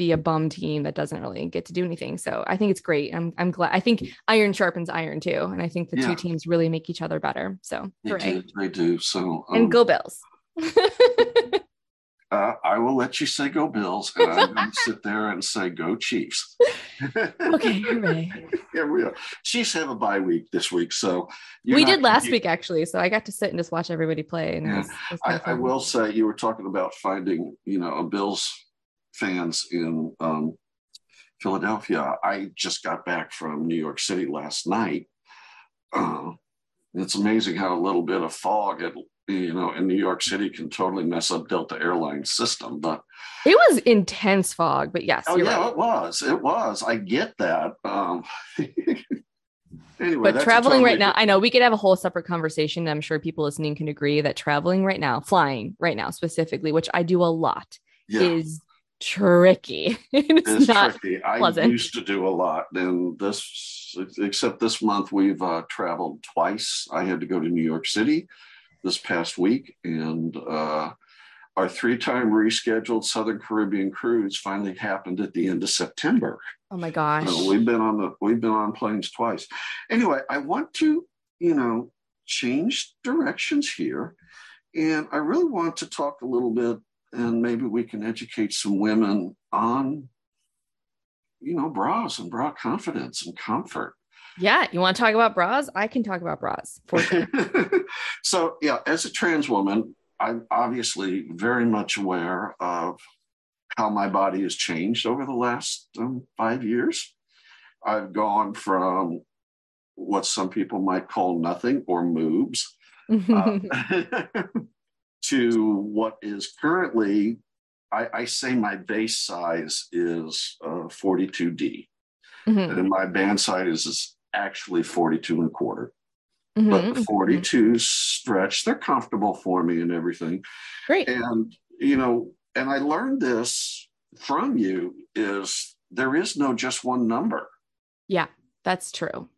be a bum team that doesn't really get to do anything. So I think it's great. I'm I'm glad. I think iron sharpens iron too, and I think the yeah. two teams really make each other better. So they do. They do. So um, and go Bills. uh, I will let you say go Bills, and I'm going to sit there and say go Chiefs. okay, hooray! Here we are. Chiefs have a bye week this week, so we did last you, week actually. So I got to sit and just watch everybody play. And yeah. it was, it was I, I will say you were talking about finding, you know, a Bills fans in um, Philadelphia. I just got back from New York City last night. Uh, it's amazing how a little bit of fog at you know in New York City can totally mess up Delta Airlines system. But it was intense fog. But yes, oh yeah, right. it was. It was. I get that. Um, Anyway, but traveling totally right now, I know we could have a whole separate conversation. I'm sure people listening can agree that traveling right now, flying right now specifically, which I do a lot, yeah. is tricky. it's, it's not tricky. Pleasant. I used to do a lot, and this, except this month, we've uh, traveled twice. I had to go to New York City this past week, and uh, our three-time rescheduled Southern Caribbean cruise finally happened at the end of September. Oh my gosh! So we've been on the we've been on planes twice. Anyway, I want to, you know, change directions here. And I really want to talk a little bit and maybe we can educate some women on you know bras and bra confidence and comfort. Yeah you want to talk about bras? I can talk about bras for sure. So yeah as a trans woman i'm obviously very much aware of how my body has changed over the last um, five years. I've gone from what some people might call nothing or moves uh, to what is currently, I, I, say my base size is uh, 42D. Mm-hmm. And my band size is actually 42 and a quarter. Mm-hmm. But mm-hmm. 42 mm-hmm. stretch, they're comfortable for me and everything. Great. And, you know, and I learned this from you is there is no just one number. Yeah, that's true.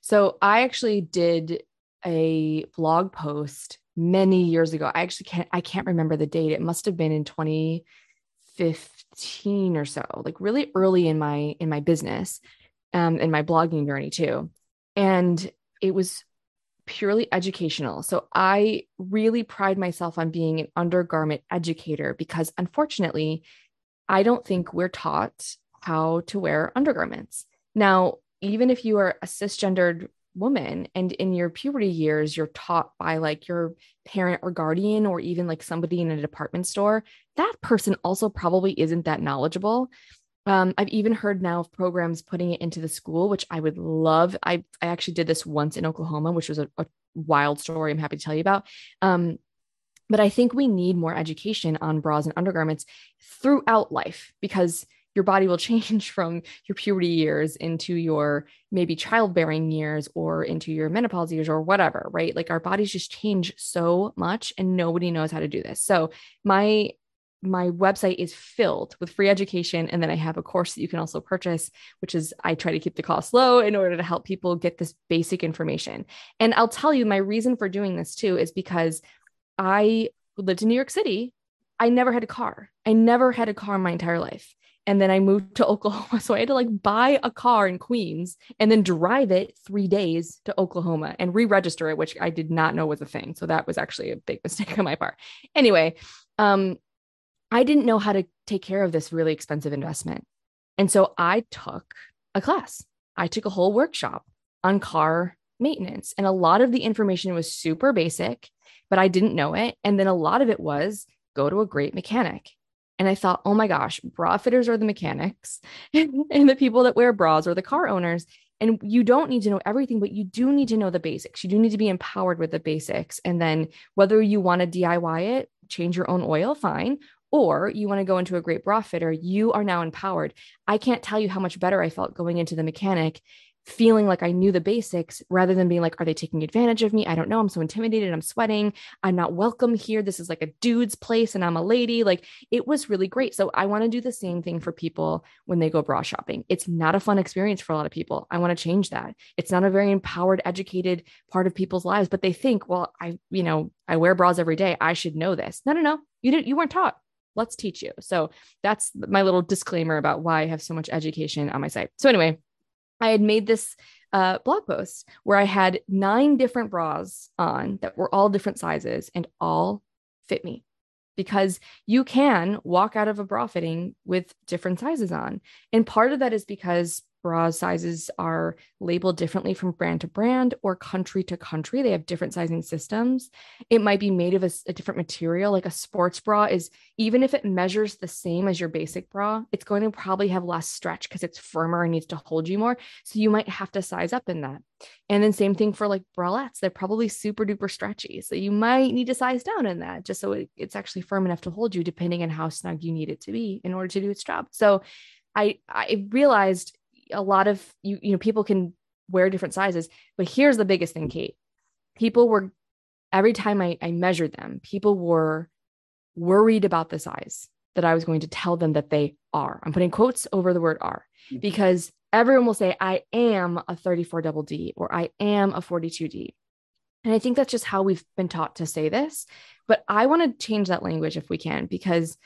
So I actually did a blog post many years ago. I actually can't I can't remember the date. It must have been in 2015 or so, like really early in my in my business, um, in my blogging journey too. And it was purely educational. So I really pride myself on being an undergarment educator because unfortunately, I don't think we're taught how to wear undergarments. Now, even if you are a cisgendered woman and in your puberty years you're taught by like your parent or guardian or even like somebody in a department store that person also probably isn't that knowledgeable um, I've even heard now of programs putting it into the school, which I would love. I, I actually did this once in Oklahoma, which was a, a wild story I'm happy to tell you about. Um, but I think we need more education on bras and undergarments throughout life because your body will change from your puberty years into your maybe childbearing years or into your menopause years or whatever, right? Like our bodies just change so much and nobody knows how to do this. So my my website is filled with free education and then i have a course that you can also purchase which is i try to keep the cost low in order to help people get this basic information and i'll tell you my reason for doing this too is because i lived in new york city i never had a car i never had a car in my entire life and then I moved to Oklahoma. So I had to like buy a car in Queens and then drive it three days to Oklahoma and re register it, which I did not know was a thing. So that was actually a big mistake on my part. Anyway, um, I didn't know how to take care of this really expensive investment. And so I took a class, I took a whole workshop on car maintenance. And a lot of the information was super basic, but I didn't know it. And then a lot of it was go to a great mechanic and I thought, oh my gosh, bra fitters are the mechanics and the people that wear bras are the car owners. And you don't need to know everything, but you do need to know the basics. You do need to be empowered with the basics. And then whether you want to DIY it, change your own oil, fine, or you want to go into a great bra fitter, you are now empowered. I can't tell you how much better I felt going into the mechanic feeling like I knew the basics rather than being like, are they taking advantage of me? I don't know. I'm so intimidated. I'm sweating. I'm not welcome here. This is like a dude's place and I'm a lady. Like it was really great. So I want to do the same thing for people when they go bra shopping. It's not a fun experience for a lot of people. I want to change that. It's not a very empowered, educated part of people's lives, but they think, well, I, you know, I wear bras every day. I should know this. No, no, no. You didn't, you weren't taught let's teach you. So that's my little disclaimer about why I have so much education on my site. So anyway, I had made this uh, blog post where I had nine different bras on that were all different sizes and all fit me because you can walk out of a bra fitting with different sizes on. And part of that is because bra sizes are labeled differently from brand to brand or country to country. They have different sizing systems. It might be made of a, a, different material. Like a sports bra is, even if it measures the same as your basic bra, it's going to probably have less stretch because it's firmer and needs to hold you more. So you might have to size up in that. And then same thing for like bralettes. They're probably super duper stretchy. So you might need to size down in that just so it, it's actually firm enough to hold you depending on how snug you need it to be in order to do its job. So I I realized a lot of you you know people can wear different sizes but here's the biggest thing kate. People were every time I, I measured them people were worried about the size that i was going to tell them that they are. I'm putting quotes over the word are mm-hmm. because everyone will say i am a 34 double d or i am a 42d and i think that's just how we've been taught to say this but i want to change that language if we can because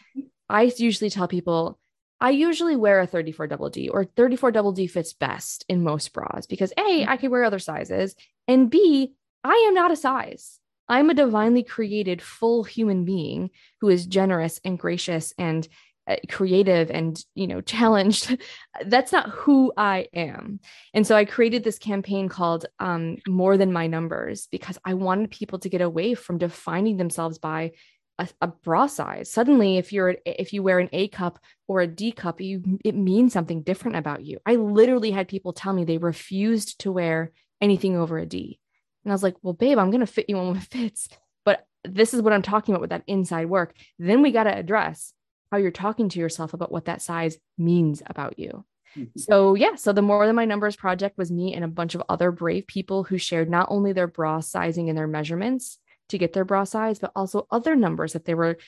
i usually tell people I usually wear a 34 double D or 34 double D fits best in most bras because A, I mm-hmm. Can wear other sizes, and B, I am not a size. I'm a divinely created full human being who is generous and gracious and uh, creative and you know challenged that's not who i am and so i created this campaign called um, more than my numbers because i wanted people to get away from defining themselves by a, a, bra size. Suddenly, if you're if you wear an A cup or a D cup, you it means something different about you. I literally had people tell me they refused to wear anything over a D. And I was like, well, babe, I'm gonna fit you on what fits. But this is what I'm talking about with that inside work. Then we got to address how you're talking to yourself about what that size means about you. Mm-hmm. So, yeah, so the More Than My Numbers project was me and a bunch of other brave people who shared not only their bra sizing and their measurements, to get their bra size, but also other numbers that they were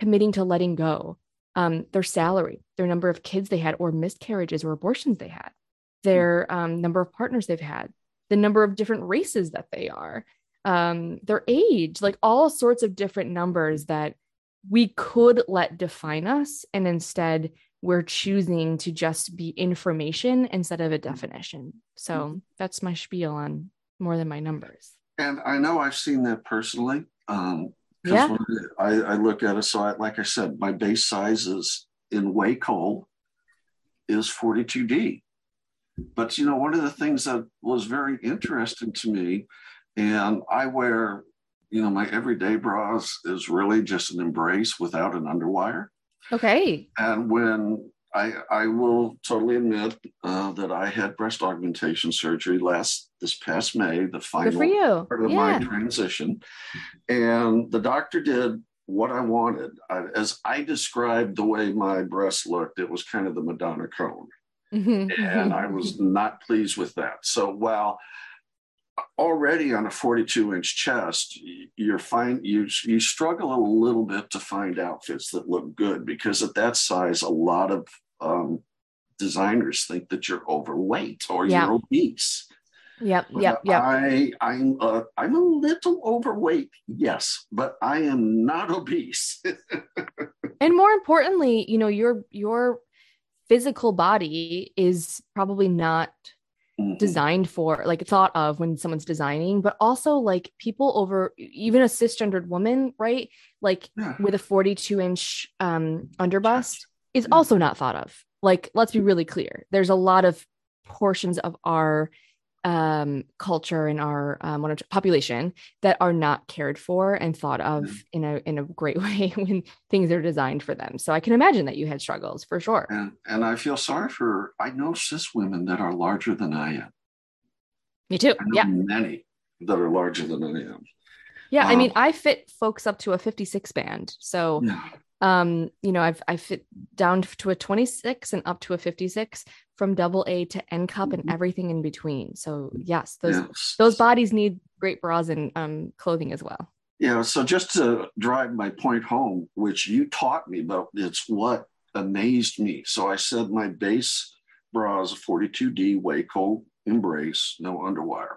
committing to letting go. Um, their salary, their number of kids they had, or miscarriages or abortions they had, their um, number of partners they've had, the number of different races that they are, um, their age, like all sorts of different numbers that we could let define us. And instead, we're choosing to just be information instead of a definition. So mm-hmm. that's my spiel on more than my numbers. And I know I've seen that personally. Um, yeah. I, I look at it, so I, like I said, my base size is in Wacoal is 42D. But you know, one of the things that was very interesting to me, and I wear, you know, my everyday bras is really just an embrace without an underwire. Okay. And when I, I will totally admit uh, that I had breast augmentation surgery last this past May, the final part of yeah. my transition, and the doctor did what I wanted. I, as I described the way my breast looked, it was kind of the Madonna cone, mm-hmm. and I was not pleased with that. So while already on a 42 inch chest you're fine you you struggle a little bit to find outfits that look good because at that size a lot of um, designers think that you're overweight or yeah. you're obese Yep, yep, yep. I, I'm, uh, I'm a little overweight, yes, but I am not obese. and more importantly, you know, your your physical body is probably not mm-hmm. designed for like thought of when someone's designing but also like people over even a cisgendered woman right like yeah. with a 42 inch um underbust is yeah. also not thought of like let's be really clear there's a lot of portions of our um, culture in our um, population that are not cared for and thought of mm. in a in a great way when things are designed for them. So I can imagine that you had struggles for sure. And and I feel sorry for I know cis women that are larger than I am. Me too. yeah, many that are larger than I am. Yeah, um, I mean, I fit folks up to a 56 band. So yeah um you know i've i fit down to a 26 and up to a 56 from double a to n cup and mm-hmm. everything in between. So yes those those bodies need great bras and um clothing as well. Yeah so just to drive my point home which you taught me but it's what amazed me. So i said my base bra is a 42d Wacoal embrace no underwire.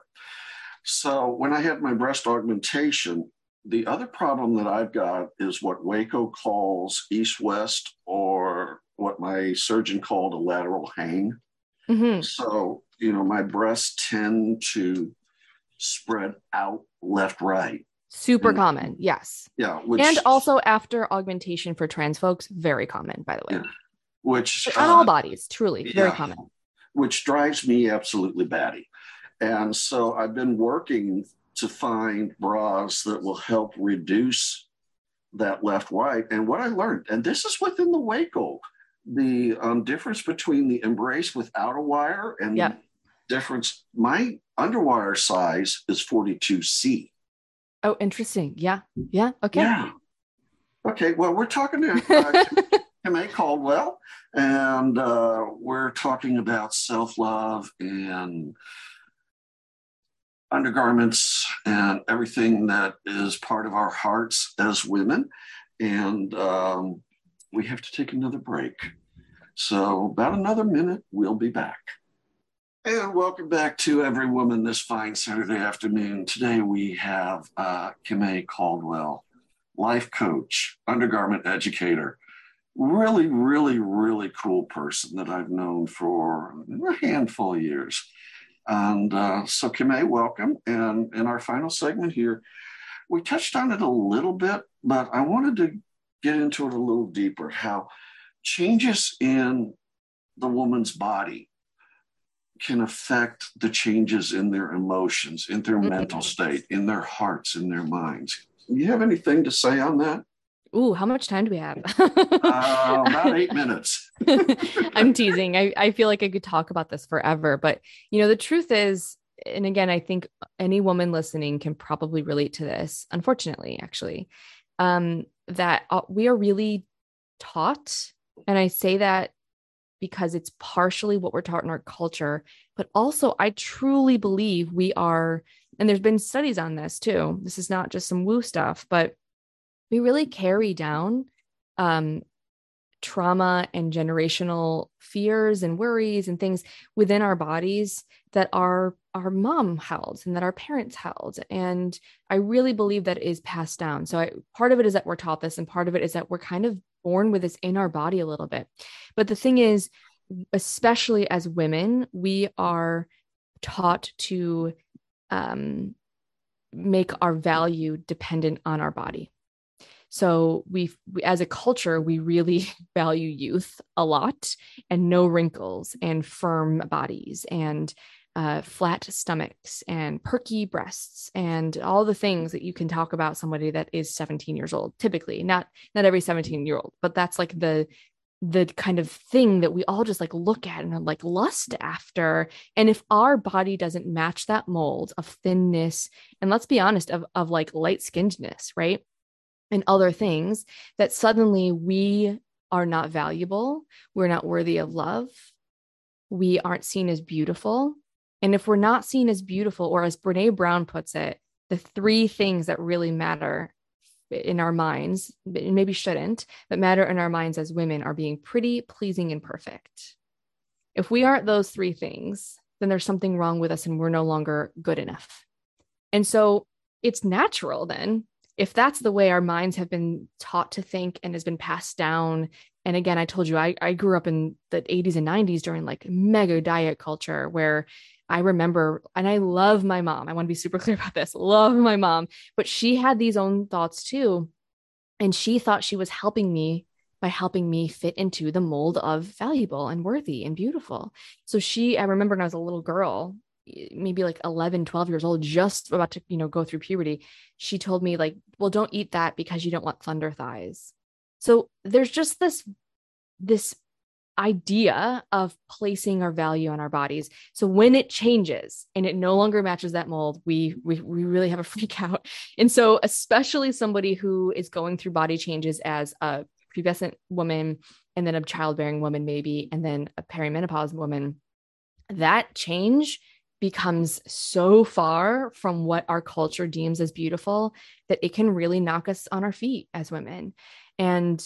So when i had my breast augmentation the other problem that I've got is what Wacoal calls east west, or what my surgeon called a lateral hang. Mm-hmm. So, you know, my breasts tend to spread out left, right. Super and, common, yes. Yeah. Which, and also after augmentation for trans folks, very common, by the way. Yeah, which on uh, all bodies, truly, very yeah, common. Which drives me absolutely batty. And so I've been working to find bras that will help reduce that left white. And what I learned, and this is within the Wacoal, the um, difference between the embrace without a wire and yep. difference. My underwire size is 42C. Oh, interesting. Yeah. Yeah. Okay. Yeah. Okay. Well, we're talking to uh, Kimmay Caldwell, and uh, we're talking about self love and undergarments and everything that is part of our hearts as women. And um, we have to take another break. So, about another minute, we'll be back. And welcome back to Every Woman this fine Saturday afternoon. Today we have uh, Kimmay Caldwell, life coach, undergarment educator, really, really, really cool person that I've known for a handful of years. And uh, so, Kimmay, welcome. And in our final segment here, we touched on it a little bit, but I wanted to get into it a little deeper how changes in the woman's body can affect the changes in their emotions, in their mm-hmm. mental state, in their hearts, in their minds. You have anything to say on that? Ooh, how much time do we have? uh, about eight minutes. I'm teasing. I, I feel like I could talk about this forever. But, you know, the truth is, and again, I think any woman listening can probably relate to this, unfortunately, actually, um, that uh, we are really taught. And I say that because it's partially what we're taught in our culture, but also I truly believe we are, and there's been studies on this too. This is not just some woo stuff, but we really carry down um, trauma and generational fears and worries and things within our bodies that our our mom held and that our parents held. And i really believe that is passed down. So I, part of it is that we're taught this and part of it is that we're kind of born with this in our body a little bit. But the thing is especially as women we are taught to um, make our value dependent on our body so we, we, as a culture, we really value youth a lot and no wrinkles and firm bodies and uh, flat stomachs and perky breasts and all the things that you can talk about somebody that is 17 years old typically not not every 17 year old but that's like the the kind of thing that we all just like look at and like lust after. And if our body doesn't match that mold of thinness and let's be honest of, of like light skinnedness right and other things that suddenly we are not valuable, we're not worthy of love, we aren't seen as beautiful. And if we're not seen as beautiful, or as Brene Brown puts it, the three things that really matter in our minds, maybe shouldn't, but matter in our minds as women are being pretty, pleasing, and perfect. If we aren't those three things, then there's something wrong with us and we're no longer good enough. And so it's natural then if that's the way our minds have been taught to think and has been passed down and again i told you i, I grew up in the 80s and 90s during like mega diet culture where i remember and i love my mom. I want to be super clear about this. Love my mom. But she had these own thoughts too and she thought she was helping me by helping me fit into the mold of valuable and worthy and beautiful. So she i remember when i was a little girl maybe like 11 12 years old just about to you know go through puberty she told me like well don't eat that because you don't want thunder thighs. So there's just this this idea of placing our value on our bodies. So when it changes and it no longer matches that mold we we, we really have a freak out. And so especially somebody who is going through body changes as a pubescent woman and then a childbearing woman maybe and then a perimenopause woman that change becomes so far from what our culture deems as beautiful that it can really knock us on our feet as women. And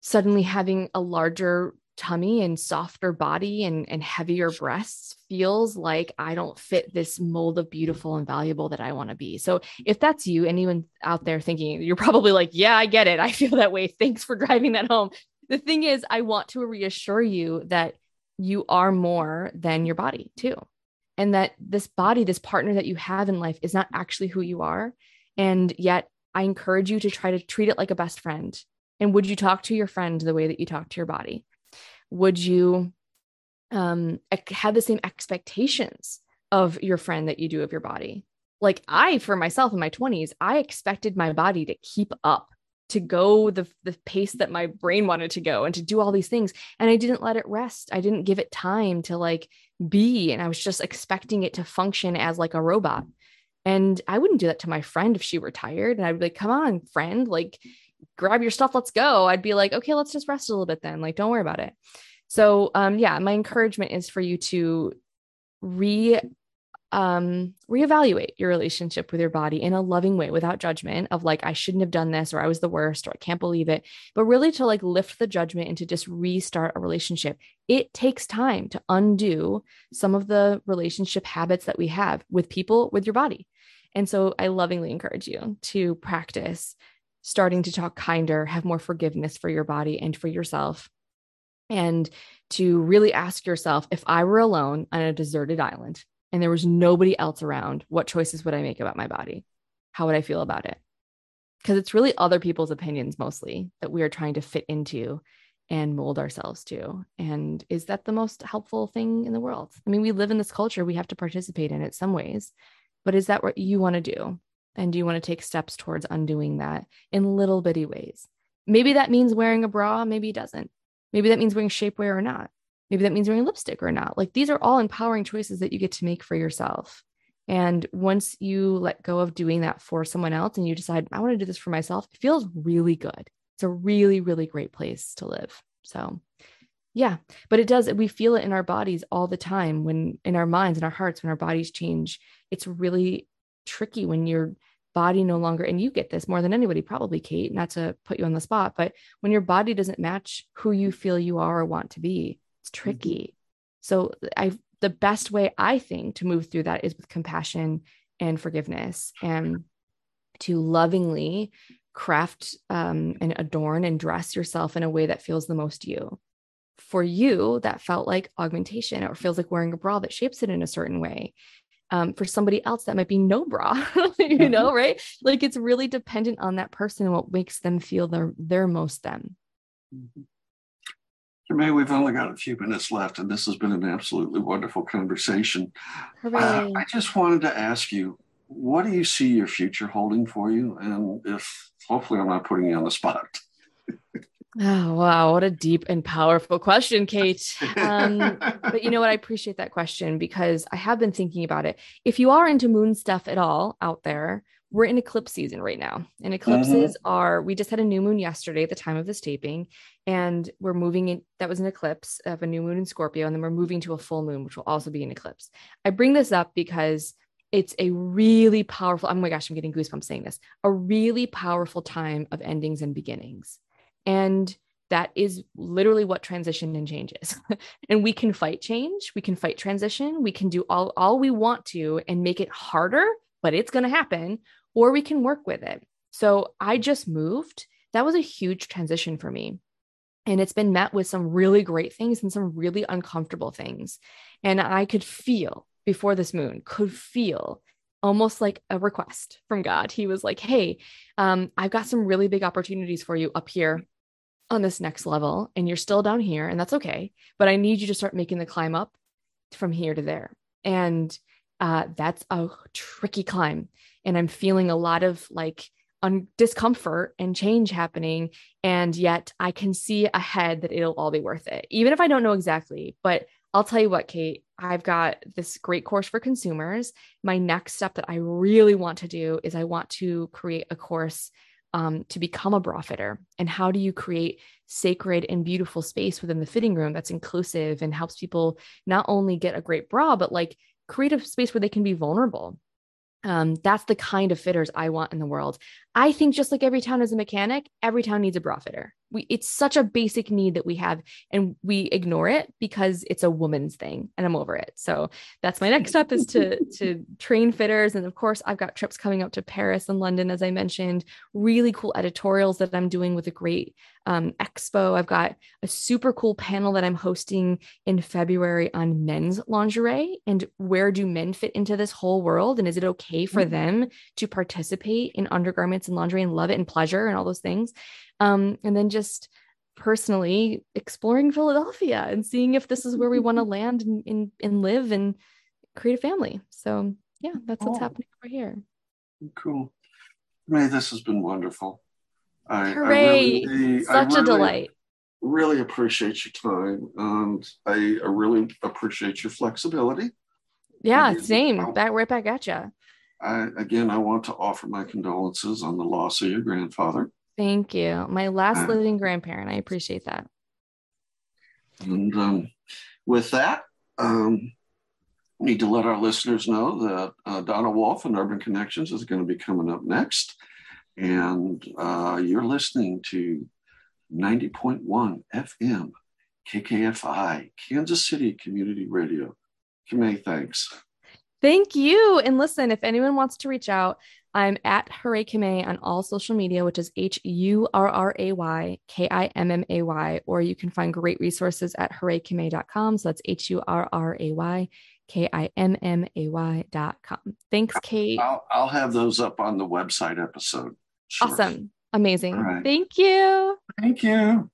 suddenly having a larger tummy and softer body and, and heavier breasts feels like I don't fit this mold of beautiful and valuable that I want to be. So if that's you, anyone out there thinking, you're probably like, yeah, I get it. I feel that way. Thanks for driving that home. The thing is, I want to reassure you that you are more than your body too and that this body, this partner that you have in life is not actually who you are. And yet, I encourage you to try to treat it like a best friend. And would you talk to your friend the way that you talk to your body? Would you um, have the same expectations of your friend that you do of your body? Like I, for myself in my 20s, I expected my body to keep up to go the the pace that my brain wanted to go and to do all these things. And i didn't let it rest. I didn't give it time to like be and i was just expecting it to function as like a robot. And i wouldn't do that to my friend if she were tired. And i'd be like come on friend like grab your stuff let's go. I'd be like okay let's just rest a little bit then like don't worry about it. So um yeah my encouragement is for you to re um reevaluate your relationship with your body in a loving way without judgment of like I shouldn't have done this or I was the worst or I can't believe it but really to like lift the judgment and to just restart a relationship. It takes time to undo some of the relationship habits that we have with people with your body. And so I lovingly encourage you to practice starting to talk kinder have more forgiveness for your body and for yourself and to really ask yourself if I were alone on a deserted island and there was nobody else around, what choices would I make about my body? How would I feel about it? Because it's really other people's opinions mostly that we are trying to fit into and mold ourselves to. And is that the most helpful thing in the world? I mean, we live in this culture, we have to participate in it some ways, but is that what you want to do? And do you want to take steps towards undoing that in little bitty ways? maybe that means wearing a bra, maybe it doesn't. Maybe that means wearing shapewear or not. Maybe that means wearing lipstick or not. Like these are all empowering choices that you get to make for yourself. And once you let go of doing that for someone else and you decide, I want to do this for myself, it feels really good. It's a really, really great place to live. So, yeah, but it does, we feel it in our bodies all the time when in our minds and our hearts, when our bodies change. It's really tricky when your body no longer, and you get this more than anybody, probably, Kate, not to put you on the spot, but when your body doesn't match who you feel you are or want to be, it's tricky. So I the best way I think to move through that is with compassion and forgiveness and to lovingly craft um, and adorn and dress yourself in a way that feels the most you. For you, that felt like augmentation or feels like wearing a bra that shapes it in a certain way. Um, for somebody else, that might be no bra, you know, mm-hmm. right? Like it's really dependent on that person and what makes them feel their, their most them. Mm-hmm. May, we've only got a few minutes left, and this has been an absolutely wonderful conversation. Uh, I just wanted to ask you, what do you see your future holding for you? And if hopefully I'm not putting you on the spot. Oh, wow. What a deep and powerful question, Kate. Um, but you know what? I appreciate that question because I have been thinking about it. If you are into moon stuff at all out there, we're in eclipse season right now. And eclipses mm-hmm. are, we just had a new moon yesterday at the time of this taping, and we're moving in. That was an eclipse of a new moon in Scorpio. And then we're moving to a full moon, which will also be an eclipse. I bring this up because it's a really powerful, oh my gosh, I'm getting goosebumps saying this, a really powerful time of endings and beginnings. And that is literally what transition and change is. and we can fight change, we can fight transition, we can do all, all we want to and make it harder, but it's going to happen or we can work with it. So I just moved. That was a huge transition for me. And it's been met with some really great things and some really uncomfortable things. And I could feel before this moon, could feel almost like a request from God. He was like, Hey, um, I've got some really big opportunities for you up here on this next level, and you're still down here, and that's okay. But I need you to start making the climb up from here to there. And uh, that's a tricky climb and I'm feeling a lot of like discomfort and change happening. And yet I can see ahead that it'll all be worth it, even if I don't know exactly. But I'll tell you what, Kate, I've got this great course for consumers. My next step that I really want to do is I want to create a course um, to become a bra fitter. And how do you create sacred and beautiful space within the fitting room that's inclusive and helps people not only get a great bra, but like create a space where they can be vulnerable um, that's the kind of fitters I want in the world. I think just like every town is a mechanic, every town needs a bra fitter. We, it's such a basic need that we have, and we ignore it because it's a woman's thing, and I'm over it. So that's my next step is to to train fitters, and of course I've got trips coming up to Paris and London, as I mentioned. Really cool editorials that I'm doing with a great um, expo. I've got a super cool panel that I'm hosting in February on men's lingerie and where do men fit into this whole world, and is it okay for mm-hmm. them to participate in undergarments and laundry and love it and pleasure and all those things. Um, and then just personally exploring Philadelphia and seeing if this is where we want to land and, and, and, live and create a family. So yeah, that's what's oh. happening over here. Cool. May, this has been wonderful. I, Hooray! I really, Such really, a delight. Really appreciate your time, and I, I really appreciate your flexibility. Yeah, same. Back right back at you. I, again, I want to offer my condolences on the loss of your grandfather. Thank you. My last uh, living grandparent. I appreciate that. And um, with that, um, need to let our listeners know that uh, Donna Wolf and Urban Connections is going to be coming up next. And uh, you're listening to 90.1 FM, KKFI, Kansas City Community Radio. Kimmay, thanks. Thank you. And listen, if anyone wants to reach out, I'm at Hurray Kimmay on all social media, which is H U R R A Y K I M M A Y, or you can find great resources at hurraykimmay.com. So that's H U R R A Y K I M M A Y.com. Thanks, Kate. I'll, I'll, have those up on the website episode. Awesome. Amazing. Right. Thank you. Thank you.